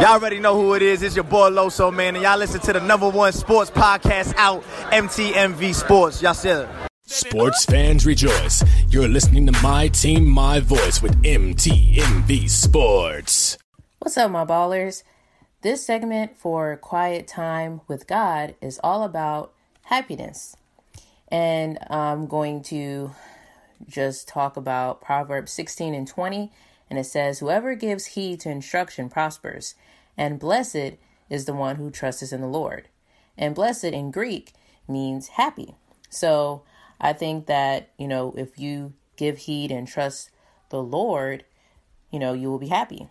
Y'all already know who it is. It's your boy Loso, man. And y'all listen to the number one sports podcast out, MTMV Sports. Y'all see it. Sports fans rejoice. You're listening to My Team, My Voice with MTMV Sports. What's up, my ballers? This segment for Quiet Time with God is all about happiness. And I'm going to just talk about Proverbs 16 and 20. And it says, Whoever gives heed to instruction prospers, and blessed is the one who trusts in the Lord. And blessed in Greek means happy. So I think that, you know, if you give heed and trust the Lord, you know, you will be happy.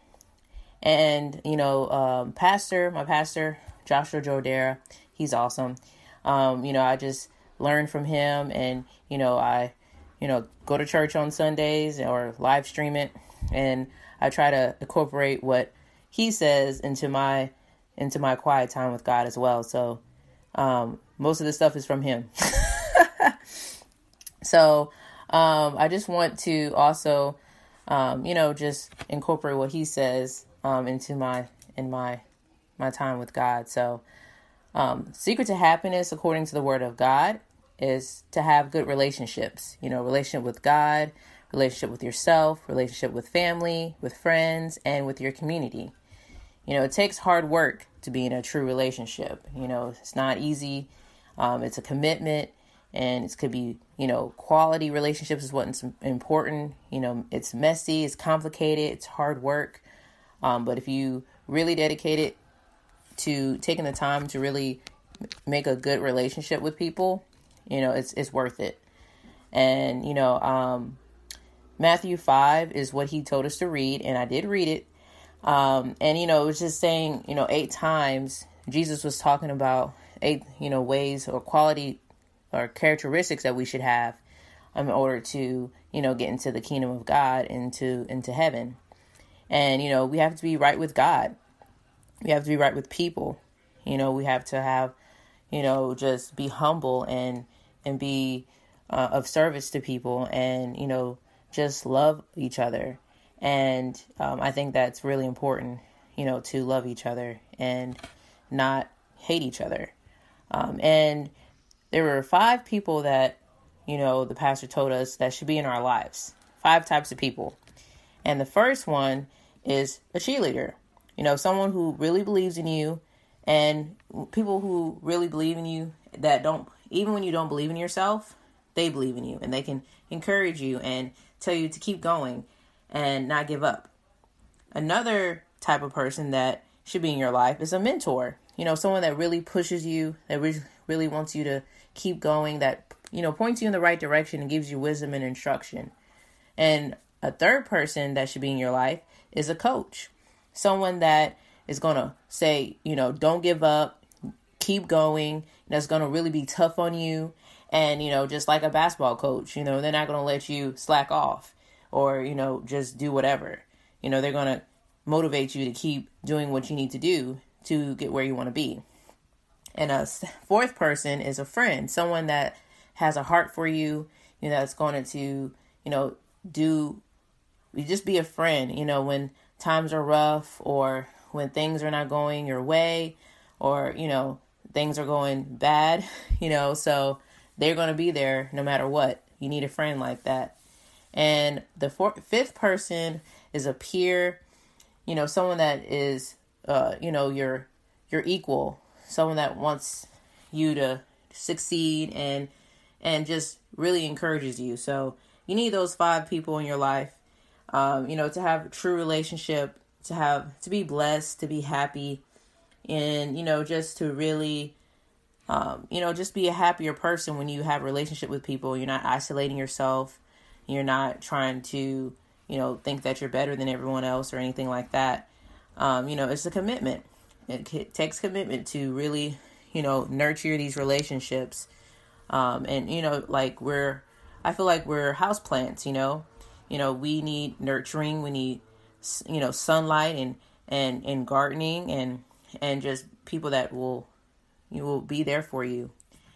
And, you know, um, pastor, my pastor, Joshua Jodera, he's awesome. Um, you know, I just learn from him and, you know, I, you know, go to church on Sundays or live stream it. And I try to incorporate what he says into my, into my quiet time with God as well. So, um, most of the stuff is from him. so, um, I just want to also, um, you know, just incorporate what he says, um, into my, in my, my time with God. So, um, secret to happiness, according to the word of God, is to have good relationships. You know, relationship with God, relationship with yourself, relationship with family, with friends, and with your community. You know, it takes hard work to be in a true relationship. You know, it's not easy. Um, it's a commitment, and it could be, you know, quality relationships is what's important. You know, it's messy, it's complicated, it's hard work. Um, but if you really dedicate it to taking the time to really make a good relationship with people, you know, it's it's worth it. And you know, um, Matthew five is what he told us to read, and I did read it. Um, and you know, it was just saying, you know, eight times Jesus was talking about eight, you know, ways or quality or characteristics that we should have in order to, you know, get into the kingdom of God, into into heaven. And you know, we have to be right with God. We have to be right with people. You know, we have to have, you know, just be humble and and be uh, of service to people and, you know, just love each other. And um, I think that's really important, you know, to love each other and not hate each other. Um, and there were five people that, you know, the pastor told us that should be in our lives. Five types of people. And the first one is a cheerleader. You know, someone who really believes in you and people who really believe in you that don't even when you don't believe in yourself, they believe in you and they can encourage you and tell you to keep going and not give up. Another type of person that should be in your life is a mentor. You know, someone that really pushes you, that re- really wants you to keep going, that, you know, points you in the right direction and gives you wisdom and instruction. And a third person that should be in your life is a coach. Someone that is going to say, you know, don't give up, keep going. That's going to really be tough on you. And, you know, just like a basketball coach, you know, they're not going to let you slack off or, you know, just do whatever. You know, they're going to motivate you to keep doing what you need to do to get where you want to be. And a fourth person is a friend, someone that has a heart for you, you know, that's going to, you know, do, you just be a friend, you know, when times are rough or when things are not going your way or, you know, things are going bad, you know, so they're going to be there no matter what. You need a friend like that. And the fourth, fifth person is a peer, you know, someone that is, uh, you know, your your equal, someone that wants you to succeed and and just really encourages you. So you need those five people in your life, um, you know, to have true relationship, to have to be blessed, to be happy, and you know just to really um, you know just be a happier person when you have relationship with people you're not isolating yourself you're not trying to you know think that you're better than everyone else or anything like that. Um, you know it's a commitment. It, it, takes commitment to really you know nurture these relationships. Um, and you know like we're i feel like we're house plants you know? You know we need nurturing. We need you know sunlight and and and gardening and and just people that will you will be there for you.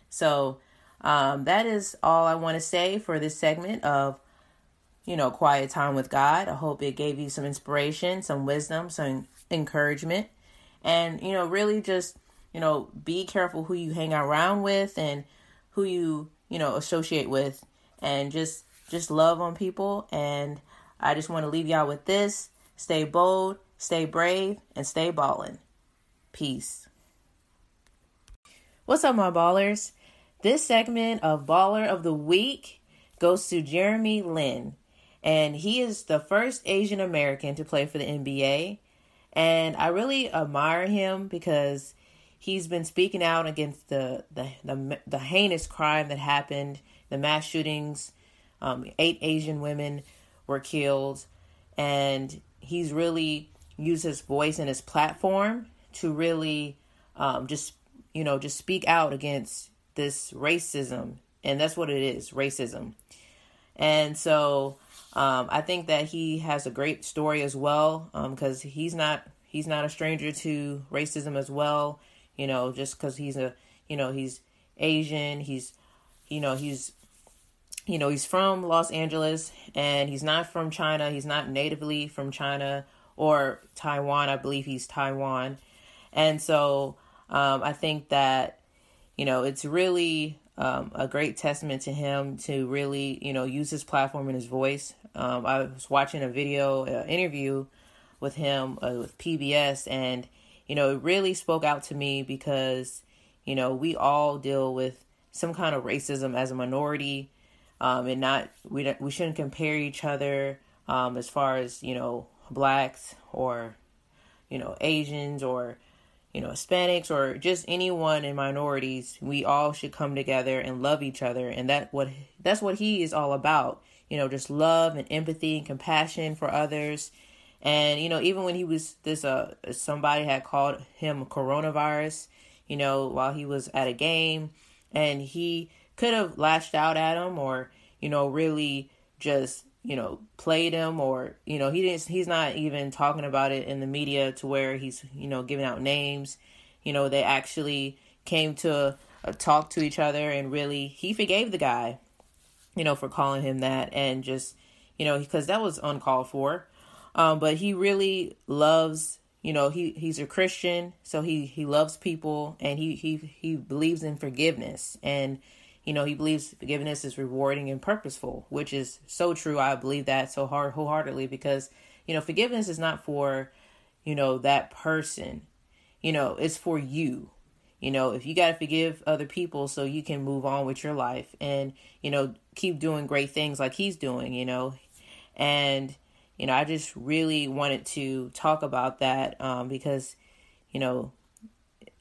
So um, that is all I want to say for this segment of you know quiet time with God. I hope it gave you some inspiration, some wisdom, some encouragement. and you know really just you know be careful who you hang around with and who you you know associate with. And just just love on people. And i just want to leave y'all with this. Stay bold stay brave and stay ballin' peace. What's up my ballers this segment of baller of the week goes to jeremy lin and he is the first asian american to play for the nba and i really admire him because he's been speaking out against the the the, the heinous crime that happened, the mass shootings. Um, eight Asian women were killed, and he's really used his voice and his platform to really um, just you know just speak out against this racism, and that's what it is, racism. And so um, I think that he has a great story as well because um, he's not he's not a stranger to racism as well you know, just because he's a, you know, he's Asian, he's, you know, he's, you know, he's from Los Angeles and he's not from China. He's not natively from China or Taiwan. I believe he's Taiwan. And so um, I think that, you know, it's really um, a great testament to him to really, you know, use his platform and his voice. Um, I was watching a video, uh, interview with him uh, with PBS, and you know, it really spoke out to me because, you know, we all deal with some kind of racism as a minority, um, and not we don't, we shouldn't compare each other um, as far as you know blacks or you know Asians or you know Hispanics or just anyone in minorities. We all should come together and love each other, and that what that's what he is all about. You know, just love and empathy and compassion for others and you know, even when he was this, uh, somebody had called him coronavirus, you know, while he was at a game, and he could have lashed out at him or you know really just you know played him or you know he didn't he's not even talking about it in the media to where he's you know giving out names you know they actually came to a talk to each other and really he forgave the guy you know for calling him that and just you know because that was uncalled for um, but he really loves, you know, he, he's a Christian, so he, he loves people and he, he, he believes in forgiveness. And, you know, he believes forgiveness is rewarding and purposeful, which is so true. I believe that so hard wholeheartedly because, you know, forgiveness is not for, you know, that person. You know, it's for you. You know, if you got to forgive other people so you can move on with your life and, you know, keep doing great things like he's doing, you know. And you know, I just really wanted to talk about that um, because, you know,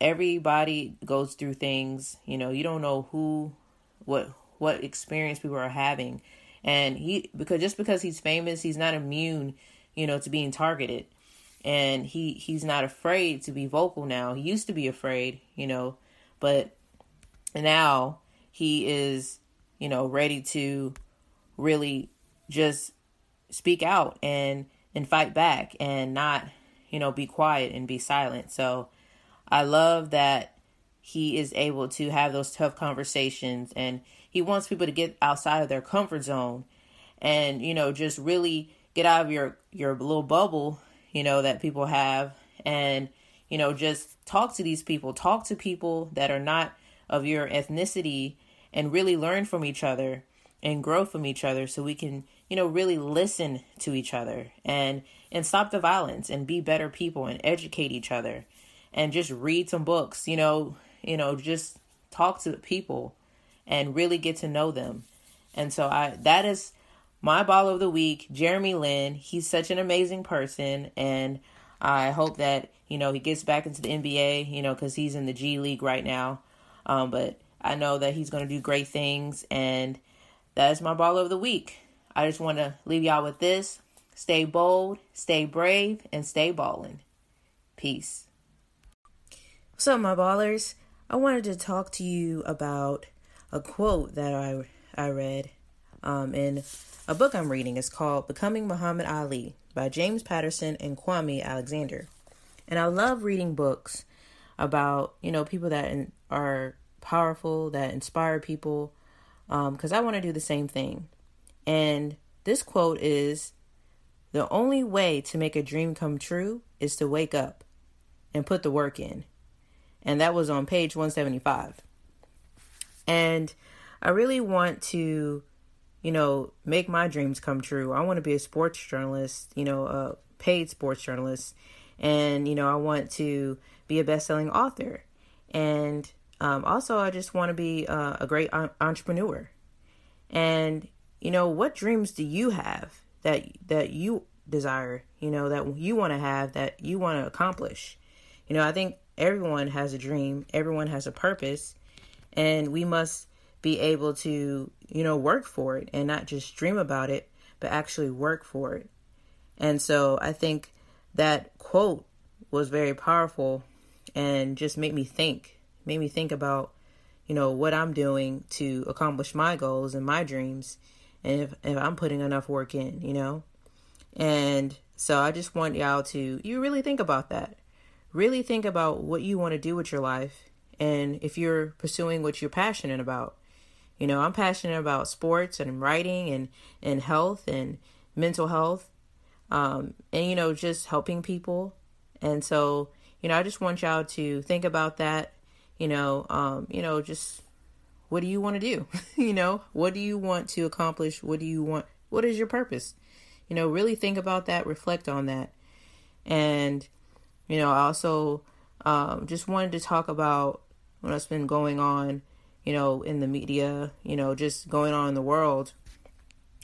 everybody goes through things. You know, you don't know who, what, what experience people are having, and he because just because he's famous, he's not immune, you know, to being targeted, and he he's not afraid to be vocal now. He used to be afraid, you know, but now he is, you know, ready to really just speak out and and fight back and not you know be quiet and be silent. So i love that he is able to have those tough conversations and he wants people to get outside of their comfort zone and you know just really get out of your your little bubble you know that people have and you know just talk to these people. Talk to people that are not of your ethnicity and really learn from each other and grow from each other so we can you know, really listen to each other and and stop the violence and be better people and educate each other and just read some books, you know, you know, just talk to people and really get to know them. And so I that is my ball of the week, Jeremy Lin. He's such an amazing person and I hope that, you know, he gets back into the NBA, you know, cuz he's in the G League right now. Um, but I know that he's going to do great things and that is my ball of the week. I just want to leave y'all with this. Stay bold, stay brave, and stay balling. Peace. What's up, my ballers? I wanted to talk to you about a quote that I I read um, in a book I'm reading. It's called Becoming Muhammad Ali by James Patterson and Kwame Alexander. And I love reading books about, you know, people that are powerful, that inspire people, because um, I want to do the same thing. And this quote is The only way to make a dream come true is to wake up. and put the work in. And that was on page 175. And I really want to, you know, make my dreams come true. I want to be a sports journalist, you know, a paid sports journalist. And, you know, I want to be a best selling author. And um, also, I just want to be uh, a great entrepreneur. And, you know, what dreams do you have that that you desire, you know, that you want to have, that you want to accomplish? You know, I think everyone has a dream, everyone has a purpose, and we must be able to, you know, work for it and not just dream about it, but actually work for it. And so I think that quote was very powerful and just made me think, made me think about, you know, what I'm doing to accomplish my goals and my dreams and if, if I'm putting enough work in, you know? And so I just want y'all to you really think about that. Really think about what you want to do with your life and if you're pursuing what you're passionate about. You know, I'm passionate about sports and writing and, and health and mental health. Um, and, you know, just helping people. And so, you know, I just want y'all to think about that. You know, um, you know, just what do you want to do? you know, what do you want to accomplish? What do you want? What is your purpose? You know, really think about that, reflect on that. And, you know, I also um, just wanted to talk about what's been going on you know, in the media, you know, just going on in the world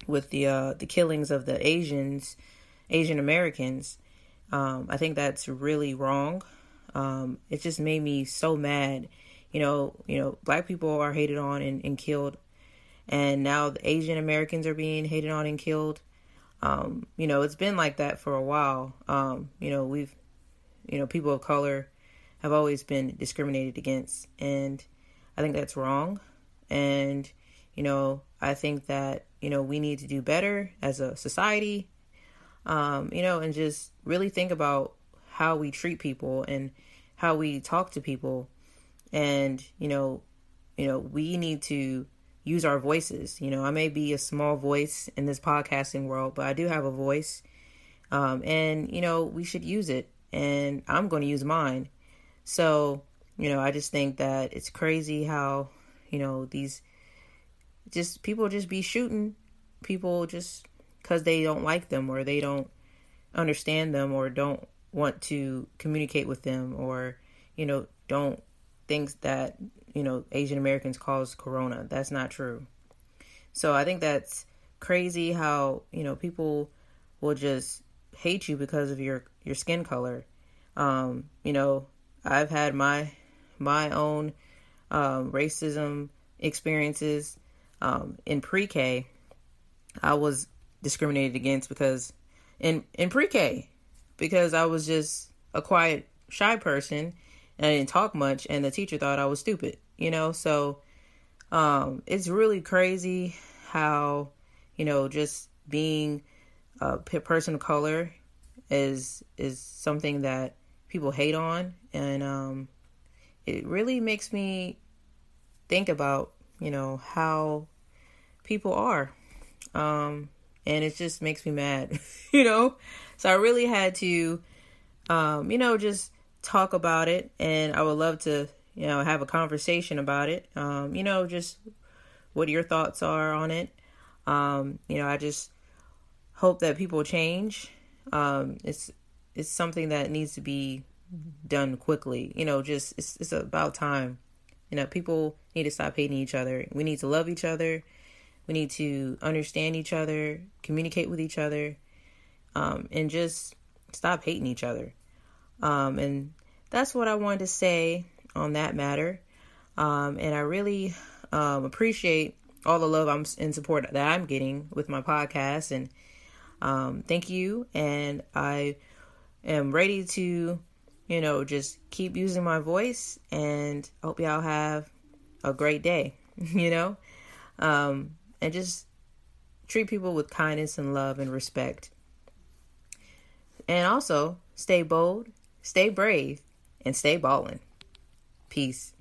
with the uh, the killings of the Asians, Asian Americans. Um, I think that's really wrong. Um, it just made me so mad. You know, you know, black people are hated on and, and killed, and now the Asian Americans are being hated on and killed. Um, you know, it's been like that for a while. Um, you know, we've, you know, people of color have always been discriminated against, and I think that's wrong. And, you know, I think that, you know, we need to do better as a society, um, you know, and just really think about how we treat people and how we talk to people. And, you know, you know, we need to use our voices. You know, I may be a small voice in this podcasting world, but I do have a voice. Um, and, you know, we should use it. And I'm going to use mine. So, you know, I just think that it's crazy how, you know, these just people just be shooting people just because they don't like them or they don't understand them or don't want to communicate with them or, you know, don't think that, you know, Asian Americans cause corona. That's not true. So I think that's crazy how, you know, people will just hate you because of your your skin color. Um, you know, I've had my my own um, racism experiences um, in pre-K. I was discriminated against because in in pre-K because I was just a quiet, shy person and I didn't talk much, and the teacher thought I was stupid. You know, so um, it's really crazy how you know just being a person of color is is something that people hate on and um, it really makes me think about, you know, how people are. Um, and it just makes me mad, you know? So I really had to, um, you know, just talk about it. And I would love to, you know, have a conversation about it. Um, you know, just what your thoughts are on it. Um, you know, I just hope that people change. Um, it's, it's something that needs to be done quickly. You know, just it's it's about time. You know, people need to stop hating each other. We need to love each other. We need to understand each other, communicate with each other, um, and just stop hating each other. Um, and that's what I wanted to say on that matter. Um, and I really um, appreciate all the love I'm and support that I'm getting with my podcast. And um, thank you. And I am ready to you know, just keep using my voice and hope y'all have a great day, you know? Um, and just treat people with kindness and love and respect. And also, stay bold, stay brave, and stay balling. Peace.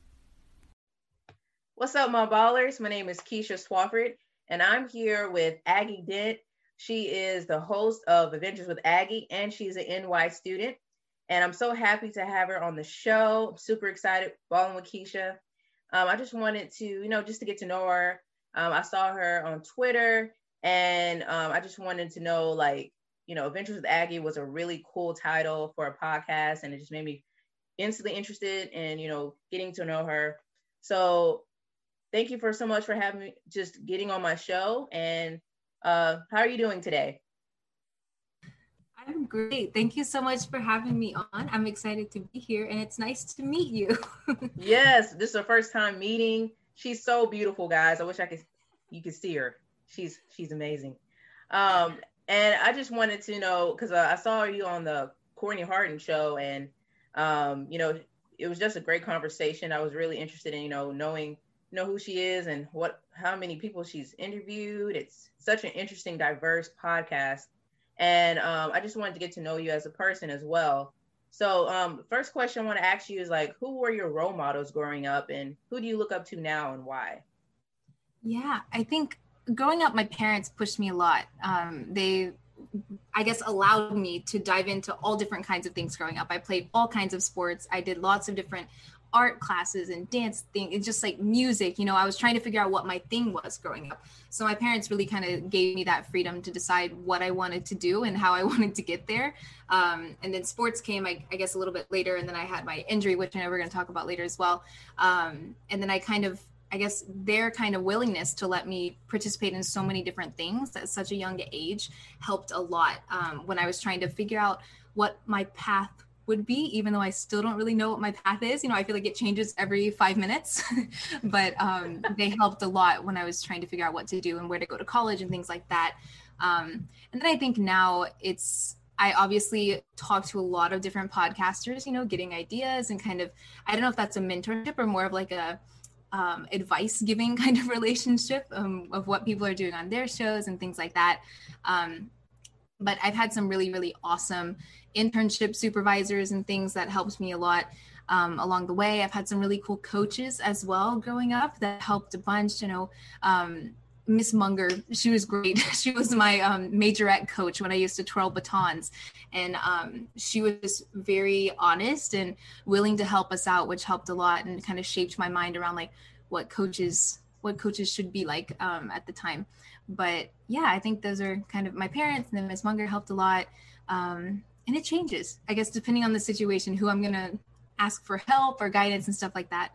What's up, my ballers? My name is Keisha Swafford, and I'm here with Aggie Dent. She is the host of Adventures with Aggie, and she's an NY student. and I'm so happy to have her on the show. I'm super excited, balling with Keisha. Um, I just wanted to, you know, just to get to know her. Um, I saw her on Twitter, and um, I just wanted to know, like, you know, Adventures with Aggie was a really cool title for a podcast, and it just made me instantly interested in, you know, getting to know her. So, thank you for so much for having me, just getting on my show. And uh, how are you doing today? I'm great. Thank you so much for having me on. I'm excited to be here and it's nice to meet you. yes, this is the first time meeting. She's so beautiful, guys. I wish I could you could see her. She's she's amazing. Um and I just wanted to know cuz uh, I saw you on the Courtney Harden show and um you know, it was just a great conversation. I was really interested in, you know, knowing know who she is and what how many people she's interviewed. It's such an interesting diverse podcast and um, I just wanted to get to know you as a person as well. So, um, first question I want to ask you is like, who were your role models growing up, and who do you look up to now, and why? Yeah, I think growing up, my parents pushed me a lot. Um, they, I guess, allowed me to dive into all different kinds of things growing up. I played all kinds of sports. I did lots of different art classes and dance thing it's just like music you know i was trying to figure out what my thing was growing up. So my parents really kind of gave me that freedom to decide what i wanted to do and how i wanted to get there. Um, and then sports came I, I, guess a little bit later and then i had my injury which i know we're going to talk about later as well. Um, and then i kind of I guess their kind of willingness to let me participate in so many different things at such a young age helped a lot um, when I was trying to figure out what my path would be, even though I still don't really know what my path is. You know, I feel like it changes every five minutes, but um, they helped a lot when I was trying to figure out what to do and where to go to college and things like that. Um, and then I think now it's, I obviously talk to a lot of different podcasters, you know, getting ideas and kind of, I don't know if that's a mentorship or more of like a, um, advice giving kind of relationship um, of what people are doing on their shows and things like that. Um, but I've had some really, really awesome internship supervisors and things that helped me a lot um, along the way. I've had some really cool coaches as well growing up that helped a bunch. You know, um, Miss Munger, she was great. she was my um, majorette coach when I used to twirl batons, and um, she was very honest and willing to help us out, which helped a lot and kind of shaped my mind around like what coaches what coaches should be like um, at the time. But yeah, I think those are kind of my parents, and then Miss Munger helped a lot. Um, and it changes i guess depending on the situation who i'm going to ask for help or guidance and stuff like that.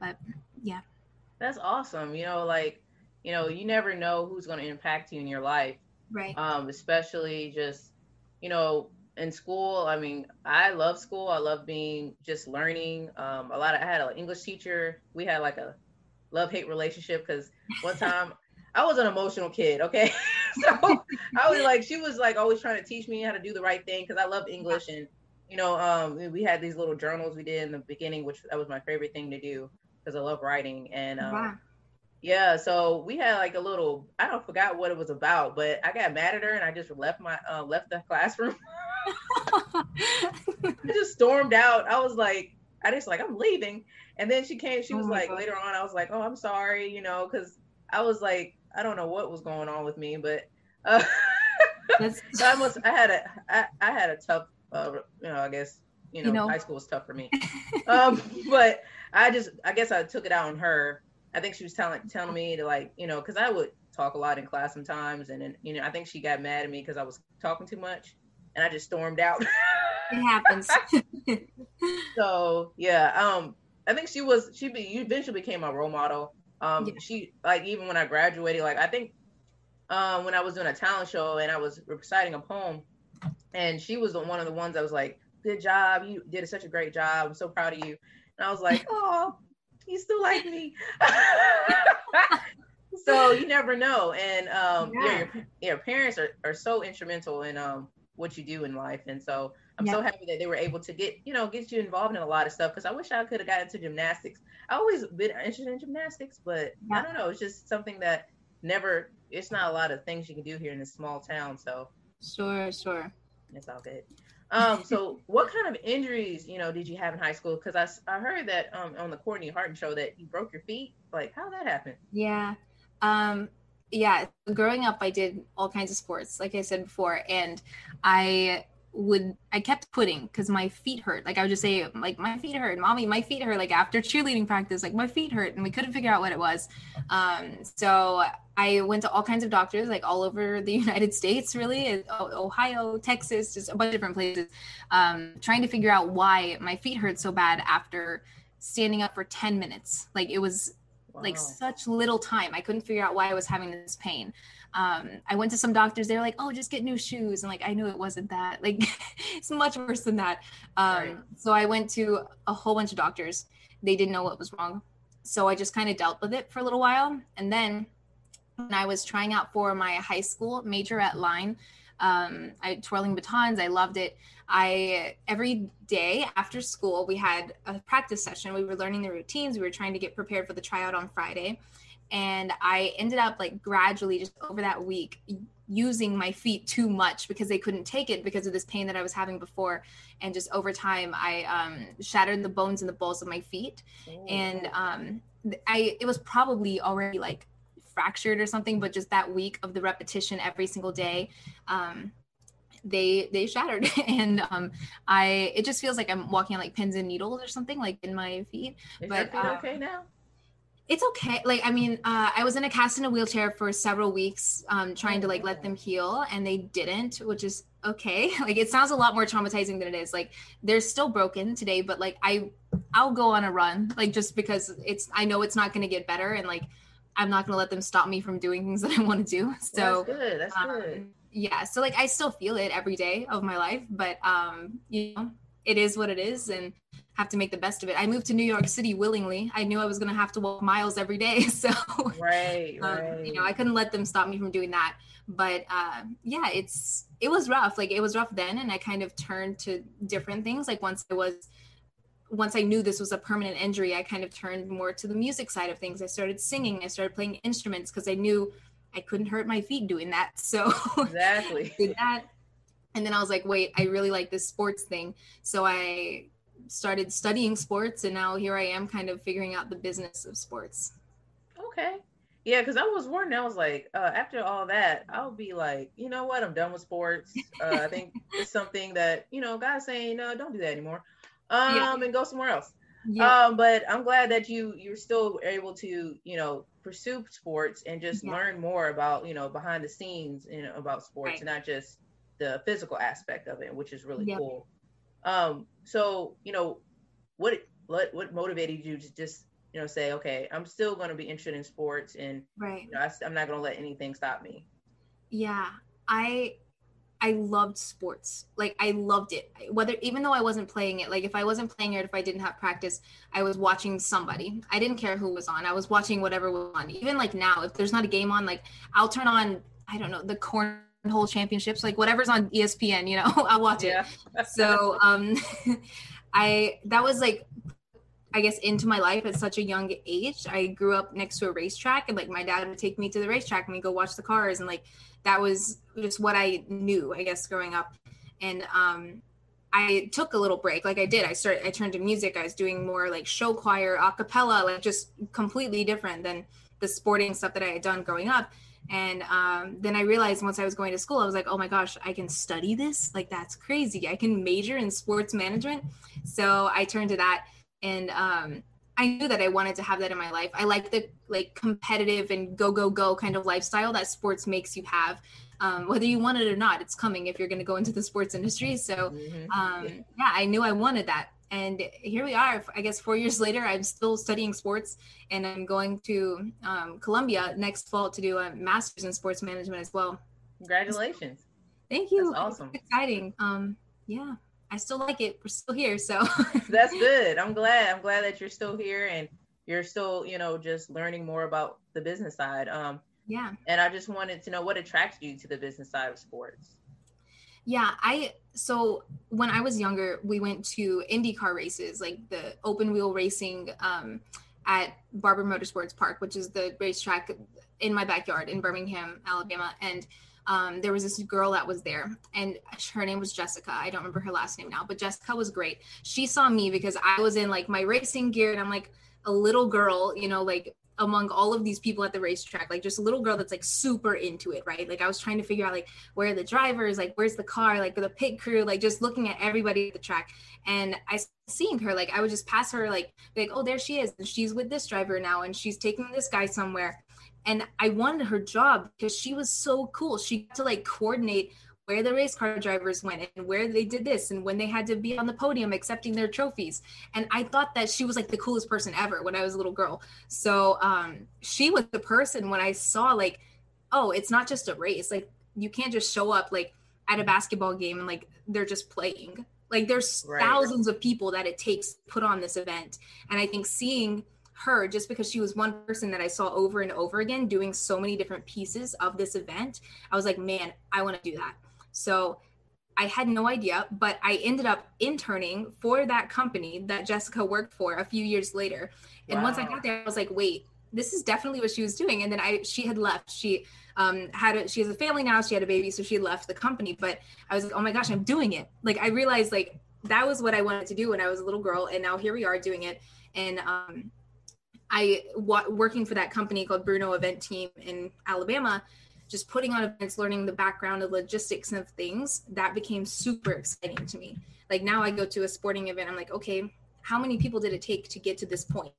But yeah. That's awesome you know like you know you never know who's going to impact you in your life. Right. Um especially just you know in school i mean i love school i love being just learning um a lot of i had an english teacher we had like a love hate relationship because one time I was an emotional kid, okay? so I was like, she was like always trying to teach me how to do the right thing because I love English and you know, um, we had these little journals we did in the beginning, which that was my favorite thing to do because I love writing. And um, wow. yeah, so we had like a little, I don't forgot what it was about, but I got mad at her and I just left my uh, left the classroom. I just stormed out. I was like, I just like I'm leaving, and then she came. She was oh like God. later on. I was like, oh, I'm sorry, you know, because I was like I don't know what was going on with me, but uh, I must. I had a. I, I had a tough. Uh, you know, I guess you know, you know, high school was tough for me. um, but I just, I guess I took it out on her. I think she was telling telling me to like, you know, because I would talk a lot in class sometimes, and then you know, I think she got mad at me because I was talking too much, and I just stormed out. it happens. so yeah, um, I think she was. She be, eventually became my role model. Um, yeah. she like even when I graduated, like I think um, when I was doing a talent show and I was reciting a poem, and she was the, one of the ones that was like, "Good job, you did such a great job. I'm so proud of you." And I was like, "Oh, you still like me." so you never know, and um, yeah. your, your parents are, are so instrumental in um what you do in life, and so I'm yeah. so happy that they were able to get, you know, get you involved in a lot of stuff because I wish I could have gotten into gymnastics. I always been interested in gymnastics, but yeah. I don't know. It's just something that never. It's not a lot of things you can do here in this small town. So sure, sure, it's all good. Um, so what kind of injuries, you know, did you have in high school? Because I, I heard that um, on the Courtney Harden show that you broke your feet. Like, how that happen? Yeah. Um, yeah. Growing up, I did all kinds of sports, like I said before, and I would I kept quitting because my feet hurt. Like I would just say, like my feet hurt, mommy, my feet hurt. Like after cheerleading practice, like my feet hurt, and we couldn't figure out what it was. Um, so I went to all kinds of doctors, like all over the United States, really, Ohio, Texas, just a bunch of different places, um, trying to figure out why my feet hurt so bad after standing up for 10 minutes. Like it was wow. like such little time. I couldn't figure out why I was having this pain um, I went to some doctors. They were like, "Oh, just get new shoes," and like I knew it wasn't that. Like it's much worse than that. Um, right. So I went to a whole bunch of doctors. They didn't know what was wrong, so I just kind of dealt with it for a little while. And then when I was trying out for my high school majorette line, um, I twirling batons. I loved it. I every day after school we had a practice session. We were learning the routines. We were trying to get prepared for the tryout on Friday and I ended up like gradually just over that week using my feet too much because they couldn't take it because of this pain that I was having before. And just over time, I um, shattered the bones in the balls of my feet, oh. and um, I it was probably already like fractured or something, but just that week of the repetition every single day. Um, they they shattered. And um i it just feels like i'm walking on like pins and needles or something like in my feet. Is but um, okay now? It's okay. Like i mean uh, i was in a cast in a wheelchair for several weeks um, trying to like let them heal and they didn't which is okay. Like it sounds a lot more traumatizing than it is. Like they're still broken today but like i i'll go on a run like just because it's i know it's not going to get better and like i'm not going to let them stop me from doing things that i want to do so that's good that's um, good yeah so like i still feel it every day of my life but um you know it is what it is and have to make the best of it. I moved to New York City willingly. I knew I was going to have to walk miles every day. So, right, um, right. you know, I couldn't let them stop me from doing that. But uh, yeah, it's, it was rough. Like it was rough then. And I kind of turned to different things. Like once I was, once I knew this was a permanent injury, I kind of turned more to the music side of things. I started singing, I started playing instruments because I knew I couldn't hurt my feet doing that. So, exactly. did that. And then I was like, wait, I really like this sports thing. So I started studying sports and now here I am kind of figuring out the business of sports. Okay. Yeah, because I was warned. I was like, uh, after all that, I'll be like, you know what? I'm done with sports. Uh, I think it's something that you know, God's saying, no, don't do that anymore, um, yeah. and go somewhere else. Yeah. Um, but I'm glad that you you're still able to you know pursue sports and just yeah. learn more about you know behind the scenes you know about sports right. and not just the physical aspect of it, which is really cool. Um, so you know, what what what motivated you to just you know say, okay, I'm still going to be interested in sports, and right, you know, I, I'm not going to let anything stop me. Yeah, I I loved sports. Like I loved it. Whether even though I wasn't playing it, like if I wasn't playing it, if I didn't have practice, I was watching somebody. I didn't care who was on. I was watching whatever was on. Even like now, if there's not a game on, like I'll turn on, I don't know, the cornhole championships, like whatever's on ESPN, you know, I'll watch it. So um I that was like I guess into my life at such a young age. I grew up next to a racetrack and like my dad would take me to the racetrack and we go watch the cars and like that was just what I knew, I guess, growing up. And um I took a little break, like I did. I started, I turned to music. I was doing more like show choir, a cappella, like just completely different than the sporting stuff that I had done growing up. And um, then I realized once I was going to school, I was like, oh my gosh, I can study this? Like, that's crazy. I can major in sports management. So I turned to that. And um, I knew that I wanted to have that in my life. I like the like competitive and go, go, go kind of lifestyle that sports makes you have. Um, whether you want it or not, it's coming if you're going to go into the sports industry. So, mm-hmm. um, yeah, I knew I wanted that and here we are i guess four years later i'm still studying sports and i'm going to um, columbia next fall to do a master's in sports management as well congratulations thank you that's awesome it's exciting um yeah i still like it. We're still here so. That's good. I'm glad. I'm glad that you're still here and you're still you know just learning more about the business side. Um yeah. and i just wanted to know what attracted you to the business side of sports? Yeah, I so when I was younger, we went to IndyCar races, like the open wheel racing um, at Barber Motorsports Park, which is the racetrack in my backyard in Birmingham, Alabama. And um, there was this girl that was there, and her name was Jessica. I don't remember her last name now, but Jessica was great. She saw me because I was in like my racing gear, and I'm like a little girl, you know, like among all of these people at the racetrack, like just a little girl that's like super into it, right? Like I was trying to figure out like where are the drivers, like where's the car, like the pit crew, like just looking at everybody at the track. And I seeing her, like I would just pass her, like like oh there she is, and she's with this driver now, and she's taking this guy somewhere. And I wanted her job because she was so cool. She got to like coordinate where the race car drivers went and where they did this and when they had to be on the podium accepting their trophies. And I thought that she was like the coolest person ever when I was a little girl. So um, she was the person when I saw like, oh, it's not just a race. Like you can't just show up like at a basketball game and like they're just playing. Like there's right. thousands of people that it takes to put on this event. And I think seeing her just because she was one person that I saw over and over again doing so many different pieces of this event, I was like, man, I want to do that. So I had no idea, but I ended up interning for that company that Jessica worked for a few years later. And wow. once I got there, I was like, wait, this is definitely what she was doing. And then I, she had left. She um, had a, she has a family now. She had a baby, so she left the company. But I was like, oh my gosh, I'm doing it. Like I realized like that was what I wanted to do when I was a little girl, and now here we are doing it. And um, I w- working for that company called Bruno Event Team in Alabama just putting on events, learning the background, the logistics of things, that became super exciting to me. Like now I go to a sporting event, I'm like, okay, how many people did it take to get to this point?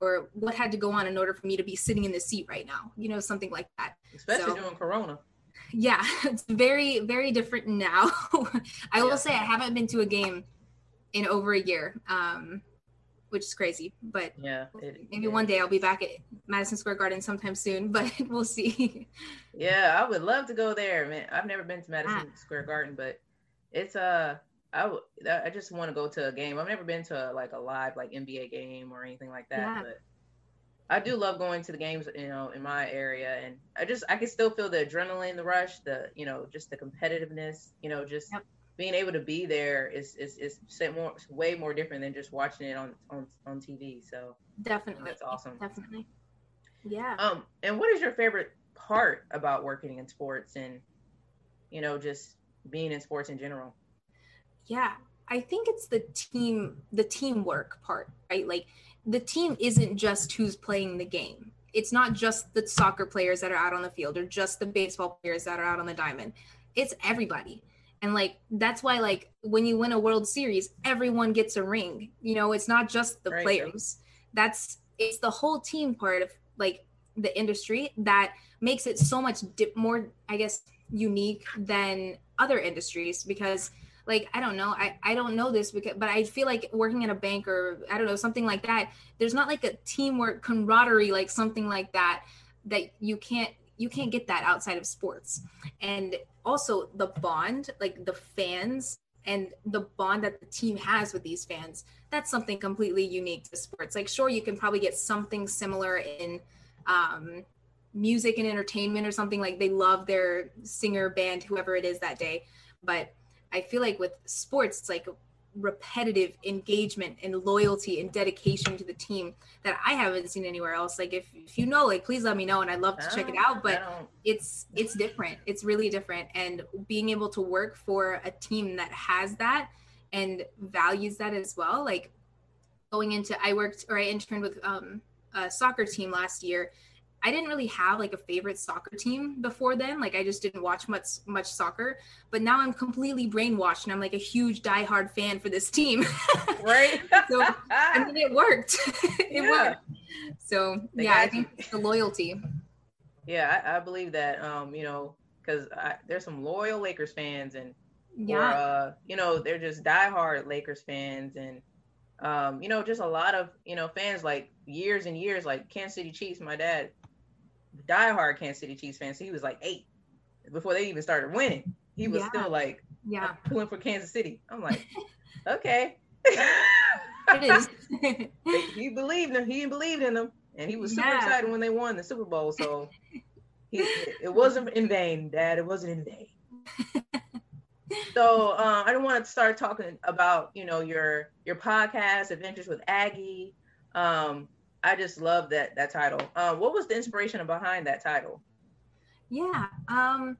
Or what had to go on in order for me to be sitting in the seat right now? You know, something like that. Especially so, during Corona. Yeah, it's very, very different now. I yeah. will say I haven't been to a game in over a year. Um, which is crazy. But yeah, it, maybe one day I'll be back at Madison Square Garden sometime soon. But we'll see. Yeah, I would love to go there, man. I've never been to Madison ah. Square Garden, but it's uh I w- I just want to go to a game. I've never been to a, like a live like NBA game or anything like that, yeah. but I do love going to the games, you know, in my area, and I just I can still feel the adrenaline, the rush, the you know, just the competitiveness, you know, just yep being able to be there is is is more way more different than just watching it on on on TV. So definitely, that's awesome. Definitely, yeah. Um, and what is your favorite part about working in sports and you know just being in sports in general? Yeah, I think it's the team the teamwork part, right? Like the team isn't just who's playing the game. It's not just the soccer players that are out on the field or just the baseball players that are out on the diamond. It's everybody and like that's why like when you win a world series everyone gets a ring. You know it's not just the right. players. That's it's the whole team part of like the industry that makes it so much dip more i guess unique than other industries because like i don't know. I i don't know this because but i feel like working at a bank or i don't know something like that there's not like a teamwork camaraderie like something like that that you can't you can't get that outside of sports. And also the bond like the fans and the bond that the team has with these fans that's something completely unique to sports. Like sure you can probably get something similar in um, music and entertainment or something like they love their singer band whoever it is that day. But i feel like with sports it's like repetitive engagement and loyalty and dedication to the team that I haven't seen anywhere else. Like if, if you know, like please let me know and I'd love to check it out. But it's it's different. It's really different. And being able to work for a team that has that and values that as well. Like going into I worked or I interned with um a soccer team last year I didn't really have like a favorite soccer team before then. Like I just didn't watch much much soccer. But now I'm completely brainwashed and I'm like a huge diehard fan for this team. right. so I mean it worked. it yeah. worked. So they yeah, I think it's the loyalty. Yeah, I, I believe that. Um, you know, because there's some loyal Lakers fans and yeah, or, uh, you know, they're just diehard Lakers fans and um, you know, just a lot of, you know, fans like years and years, like Kansas City Chiefs. My dad, diehard Kansas City Chiefs fan. So he was like eight before they even started winning. He was yeah. still like, yeah, pulling for Kansas City. I'm like, okay. it is. he believed him. He believed in them, and he was super yeah. excited when they won the Super Bowl. So he, it wasn't in vain, Dad. It wasn't in vain. so uh, I don't want to start talking about you know your your podcast, Adventures with Aggie. Um, I just love that that title. Uh, what was the inspiration behind that title? Yeah. Um,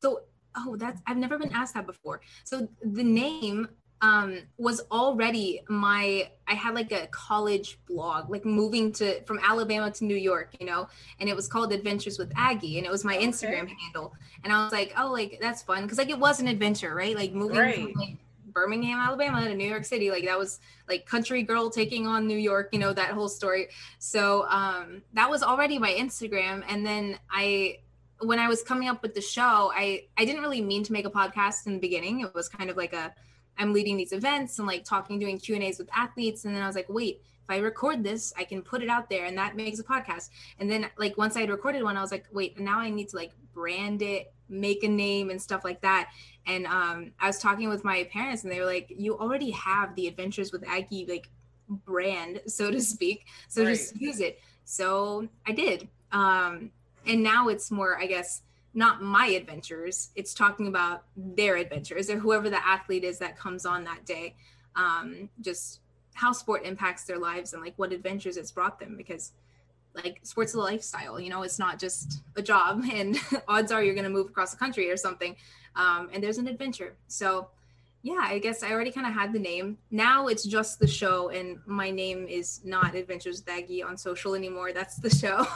so oh, that's I've never been asked that before. So the name um, was already my I had like a college blog, like moving to from Alabama to New York, you know, and it was called Adventures with Aggie, and it was my okay. Instagram handle. And I was like, oh, like that's fun because like it was an adventure, right? Like moving right. from like Birmingham, Alabama to New York City, like that was like country girl taking on New York, you know, that whole story. So um, that was already my Instagram, and then I when I was coming up with the show, I I didn't really mean to make a podcast in the beginning. It was kind of like a I'm leading these events and like talking, doing Q and A's with athletes, and then I was like, wait, if I record this, I can put it out there, and that makes a podcast. And then like once I had recorded one, I was like, wait, now I need to like brand it, make a name, and stuff like that. And um, I was talking with my parents, and they were like, you already have the Adventures with Aggie like brand, so to speak, so right. just use it. So I did. Um, and now it's more i guess not my adventures it's talking about their adventures or whoever the athlete is that comes on that day um, just how sport impacts their lives and like what adventures it's brought them because like sports is a lifestyle you know it's not just a job and odds are you're going to move across the country or something um, and there's an adventure so yeah, I guess I already kind of had the name. Now it's just the show, and my name is not Adventures Aggie on social anymore. That's the show.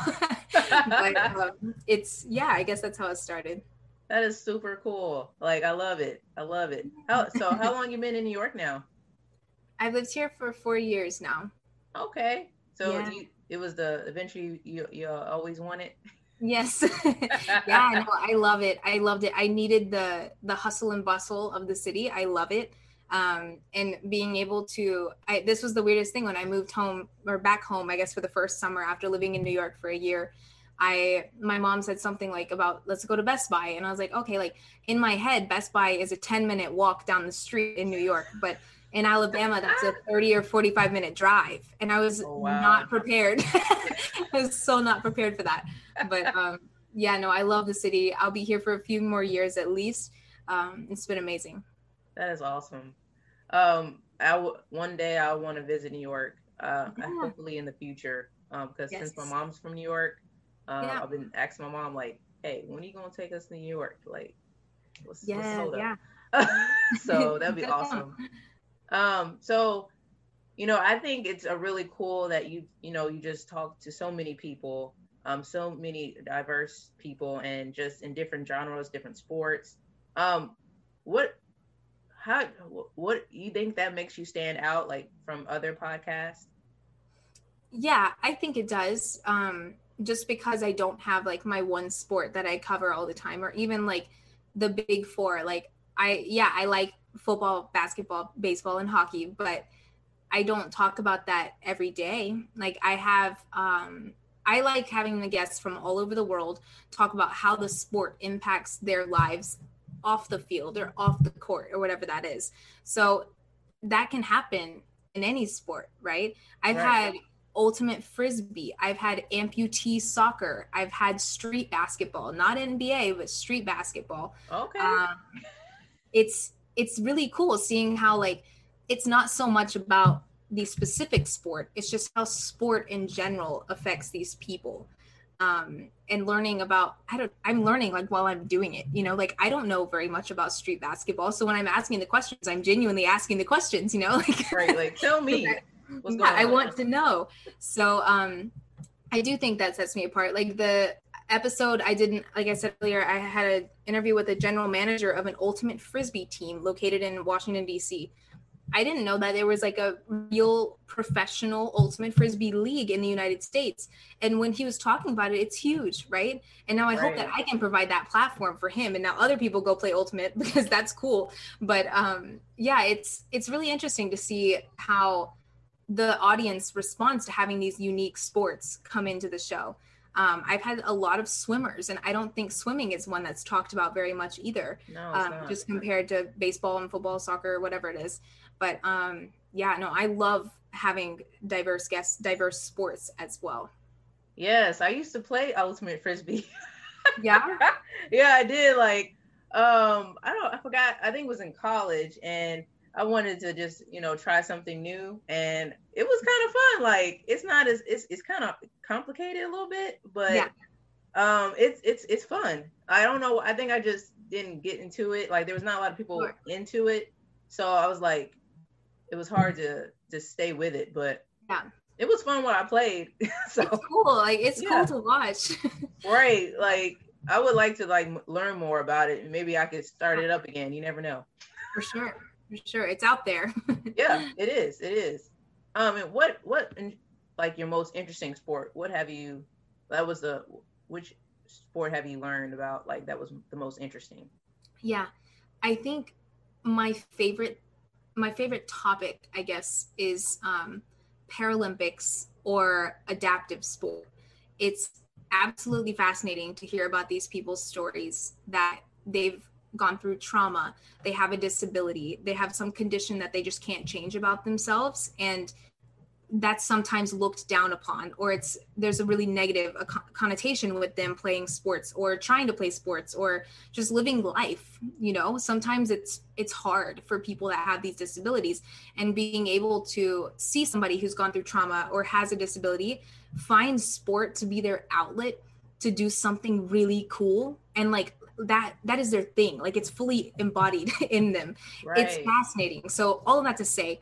but um, it's yeah, I guess that's how it started. That is super cool. Like I love it. I love it. How, so how long you been in New York now? I've lived here for four years now. Okay, so yeah. you, it was the adventure you, you, you always wanted. Yes. yeah, no, I love it. I loved it. I needed the the hustle and bustle of the city. I love it. Um, and being able to I, this was the weirdest thing when I moved home or back home, I guess for the first summer after living in New York for a year. I my mom said something like about let's go to Best Buy and I was like, okay, like in my head, Best Buy is a 10 minute walk down the street in New York, but in Alabama, that's a 30 or 45 minute drive. And I was oh, wow. not prepared. I was so not prepared for that. But um, yeah, no, I love the city. I'll be here for a few more years at least. Um, it's been amazing. That is awesome. Um, I w- one day I want to visit New York. Uh, yeah. hopefully in the future, because um, yes. since my mom's from New York, uh, yeah. I've been asking my mom like, "Hey, when are you gonna take us to New York? Like, let's, yeah, let's yeah. so that'd be awesome. Um, so, you know, I think it's a really cool that you, you know, you just talk to so many people, um, so many diverse people, and just in different genres, different sports. Um, what, how, what you think that makes you stand out, like from other podcasts? Yeah, I think it does. Um, just because I don't have like my one sport that I cover all the time, or even like the big four. Like I, yeah, I like football, basketball, baseball, and hockey, but I don't talk about that every day. Like I have, um, I like having the guests from all over the world talk about how the sport impacts their lives off the field or off the court or whatever that is. So that can happen in any sport, right? I've right. had ultimate frisbee, I've had amputee soccer, I've had street basketball, not NBA, but street basketball. Okay. Um, it's it's really cool seeing how like it's not so much about the specific sport it's just how sport in general affects these people um, and learning about i don't i'm learning like while i'm doing it you know like i don't know very much about street basketball so when i'm asking the questions i'm genuinely asking the questions you know like right like tell me what's going on. yeah, i want to know so um i do think that sets me apart like the episode i didn't like i said earlier i had an interview with a general manager of an ultimate frisbee team located in washington d.c i didn't know that there was like a real professional ultimate frisbee league in the united states. And when he was talking about it it's huge right? And now i right. hope that i can provide that platform for him and now other people go play ultimate because that's cool. But um yeah it's it's really interesting to see how the audience responds to having these unique sports come into the show um, I've had a lot of swimmers, and I don't think swimming is one that's talked about very much either. No, um, just compared to baseball and football, soccer, whatever it is. But um, yeah, no, I love having diverse guests, diverse sports as well. Yes, I used to play ultimate frisbee. yeah, yeah, I did. Like, um, I don't, I forgot. I think it was in college, and I wanted to just, you know, try something new and it was kind of fun. Like it's not as it's it's kind of complicated a little bit, but yeah. um it's it's it's fun. I don't know. I think I just didn't get into it. Like there was not a lot of people sure. into it. So I was like, it was hard to to stay with it, but yeah, it was fun when I played. so it's cool. Like it's yeah. cool to watch. right. Like I would like to like learn more about it. Maybe I could start it up again. You never know. For sure. For sure. It's out there. yeah, it is. It is. Um, and what what like your most interesting sport? What have you? That was the which sport have you learned about? Like that was the most interesting. Yeah, I think my favorite my favorite topic, I guess, is um, Paralympics or adaptive sport. It's absolutely fascinating to hear about these people's stories that they've gone through trauma, they have a disability, they have some condition that they just can't change about themselves. And that's sometimes looked down upon or it's there's a really negative connotation with them playing sports or trying to play sports or just living life you know sometimes it's it's hard for people that have these disabilities and being able to see somebody who's gone through trauma or has a disability find sport to be their outlet to do something really cool and like that that is their thing like it's fully embodied in them right. it's fascinating so all of that to say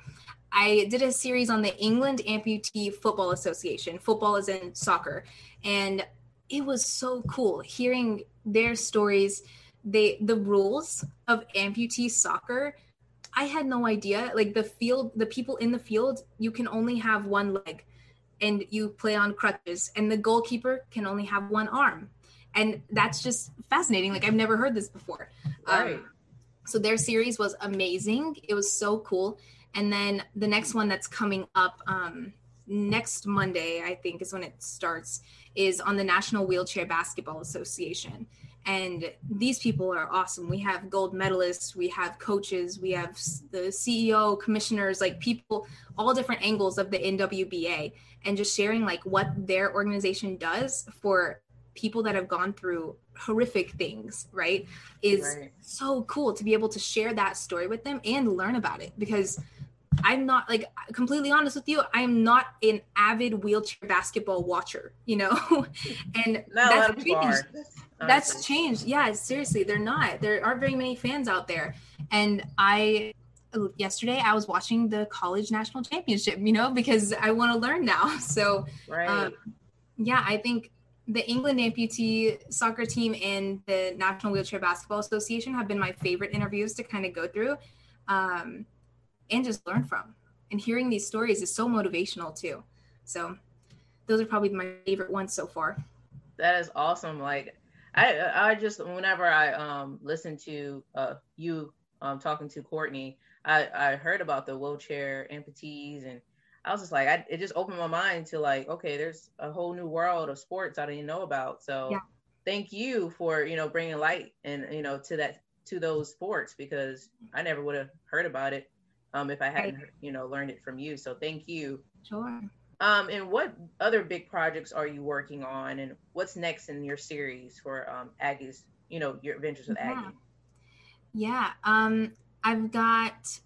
I did a series on the England Amputee Football Association. Football is in soccer. And it was so cool hearing their stories. They the rules of amputee soccer. I had no idea. Like the field, the people in the field, you can only have one leg and you play on crutches and the goalkeeper can only have one arm. And that's just fascinating. Like I've never heard this before. Right. Um, so their series was amazing. It was so cool. And then the next one that's coming up um, next Monday, I think is when it starts, is on the National Wheelchair Basketball Association. And these people are awesome. We have gold medalists, we have coaches, we have the CEO, commissioners, like people, all different angles of the NWBA, and just sharing like what their organization does for people that have gone through horrific things, right? Is right. so cool to be able to share that story with them and learn about it because I'm not like completely honest with you. I'm not an avid wheelchair basketball watcher, you know, and no, that's changed. That's changed. Yeah, seriously, they're not. There aren't very many fans out there. And I yesterday I was watching the college national championship, you know, because I want to learn now. So, right. um, yeah, I think the England amputee soccer team and the National Wheelchair Basketball Association have been my favorite interviews to kind of go through. Um, and just learn from. And hearing these stories is so motivational too. So those are probably my favorite ones so far. That is awesome. Like I I just whenever I um listen to uh you um talking to Courtney, I I heard about the wheelchair amputees and I was just like I it just opened my mind to like okay, there's a whole new world of sports I didn't know about. So yeah. thank you for, you know, bringing light and you know to that to those sports because I never would have heard about it um, if I hadn't, right. you know, learned it from you. So thank you. Sure. Um, and what other big projects are you working on, and what's next in your series for um, Aggie's, you know, your adventures with yeah. Aggie? Yeah, um, I've got.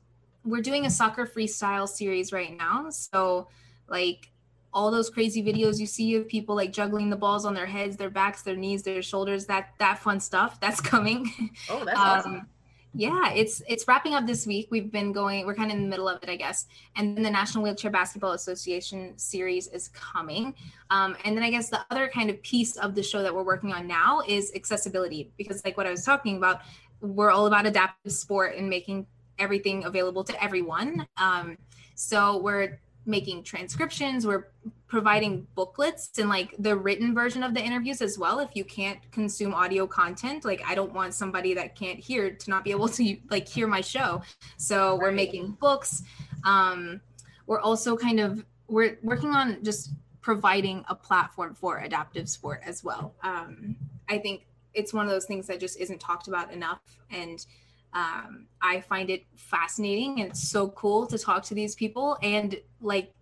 We're doing a soccer freestyle series right now, so like all those crazy videos you see of people like juggling the balls on their heads, their backs, their knees, their shoulders, that that fun stuff that's coming. Oh, that's awesome um, yeah, it's it's wrapping up this week. We've been going, we're kind of in the middle of it, I guess. And then the National Wheelchair Basketball Association series is coming. Um, and then I guess the other kind of piece of the show that we're working on now is accessibility, because like what I was talking about, we're all about adaptive sport and making everything available to everyone. Um, so we're making transcriptions we're providing booklets and like the written version of the interviews as well. If you can't consume audio content like i don't want somebody that can't hear to not be able to like hear my show. So we're making books. Um we're also kind of we're working on just providing a platform for adaptive sport as well. Um i think it's one of those things that just isn't talked about enough and um, I find it fascinating and it's so cool to talk to these people and like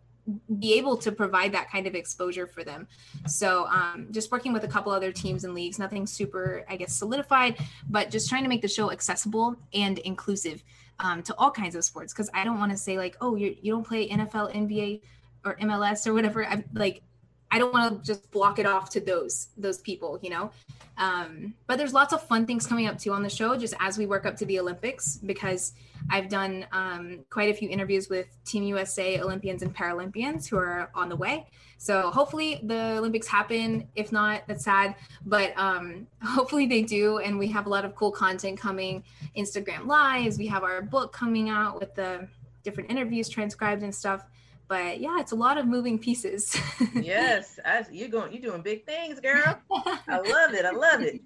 be able to provide that kind of exposure for them. So um, just working with a couple other teams and leagues, nothing super, I guess, solidified, but just trying to make the show accessible and inclusive um, to all kinds of sports. Because I don't want to say like, oh, you're, you don't play NFL, NBA, or MLS or whatever. I'm like, I don't want to just block it off to those those people, you know. Um, but there's lots of fun things coming up too on the show, just as we work up to the Olympics, because I've done um, quite a few interviews with Team USA Olympians and Paralympians who are on the way. So hopefully the Olympics happen. If not, that's sad, but um, hopefully they do. And we have a lot of cool content coming Instagram lives. We have our book coming out with the different interviews transcribed and stuff but yeah, it's a lot of moving pieces. yes, I, you're going, you're doing big things, girl. I love it. I love it.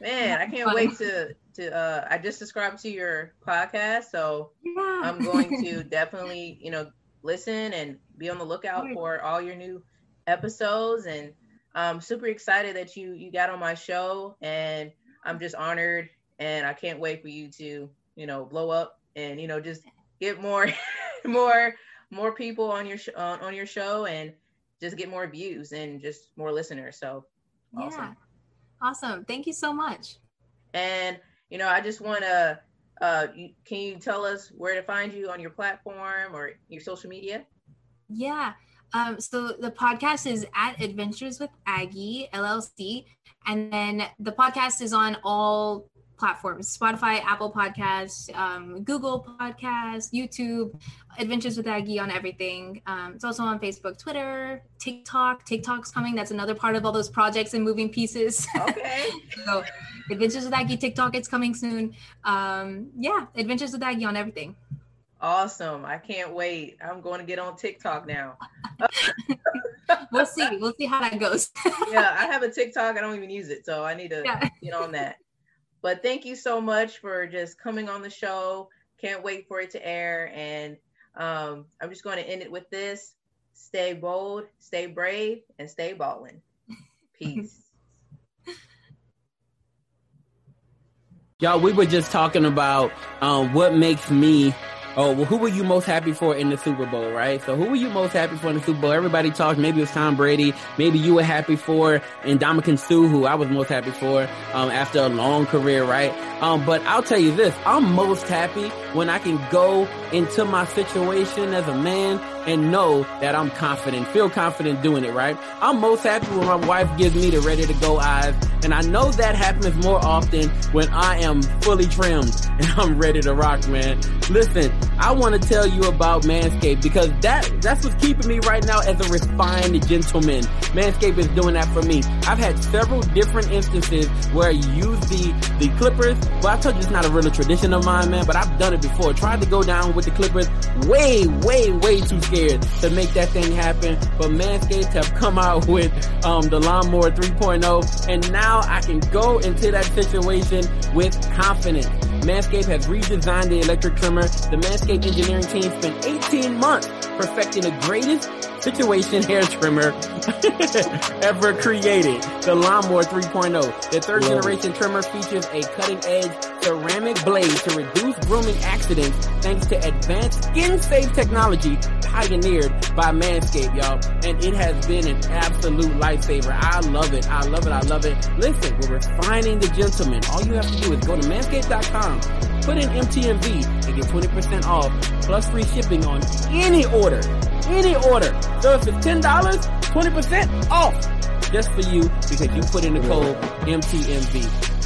Man, I can't wait to to. Uh, I just subscribed to your podcast, so yeah. I'm going to definitely, you know, listen and be on the lookout for all your new episodes. And I'm super excited that you you got on my show, and I'm just honored, and I can't wait for you to, you know, blow up and you know just get more more more people on your sh- on, on your show and just get more views and just more listeners. So awesome. Yeah. Awesome. Thank you so much. And you know, I just want to uh you, can you tell us where to find you on your platform or your social media? Yeah. Um, so the podcast is at Adventures with Aggie LLC, and then the podcast is on all platforms Spotify, Apple Podcasts, um, Google Podcasts, YouTube, Adventures with Aggie on everything. Um, it's also on Facebook, Twitter, TikTok. TikTok's coming. That's another part of all those projects and moving pieces. Okay. so, Adventures with Aggie, TikTok, it's coming soon. Um, yeah, Adventures with Aggie on everything. Awesome. I can't wait. I'm going to get on TikTok now. we'll see. We'll see how that goes. yeah, I have a TikTok. I don't even use it. So I need to yeah. get on that. But thank you so much for just coming on the show. Can't wait for it to air. And um, I'm just going to end it with this stay bold, stay brave, and stay balling. Peace. Y'all, we were just talking about um, what makes me Oh, well, who were you most happy for in the Super Bowl, right? So who were you most happy for in the Super Bowl? Everybody talked. Maybe it was Tom Brady. Maybe you were happy for Ndamukong Suh, who I was most happy for um, after a long career, right? Um, but I'll tell you this, I'm most happy when I can go into my situation as a man and know that I'm confident, feel confident doing it, right? I'm most happy when my wife gives me the ready to go eyes. And I know that happens more often when I am fully trimmed and I'm ready to rock, man. Listen, I want to tell you about Manscaped because that, that's what's keeping me right now as a refined gentleman. Manscaped is doing that for me. I've had several different instances where I use the, the clippers well, I told you it's not a real tradition of mine, man, but I've done it before. Tried to go down with the Clippers. Way, way, way too scared to make that thing happen. But Manscaped have come out with um, the Lawnmower 3.0, and now I can go into that situation with confidence. Manscaped has redesigned the electric trimmer. The Manscaped engineering team spent 18 months perfecting the greatest situation hair trimmer ever created. The Lawnmower 3.0. The third generation trimmer features a cutting edge ceramic blade to reduce grooming accidents thanks to advanced skin safe technology pioneered by Manscaped, y'all. And it has been an absolute lifesaver. I love it. I love it. I love it. Listen, we're refining the gentleman. All you have to do is go to manscaped.com, put in MTMV get 20% off plus free shipping on any order. Any order. So if it's $10, 20% off just for you because you put in the code MTMV.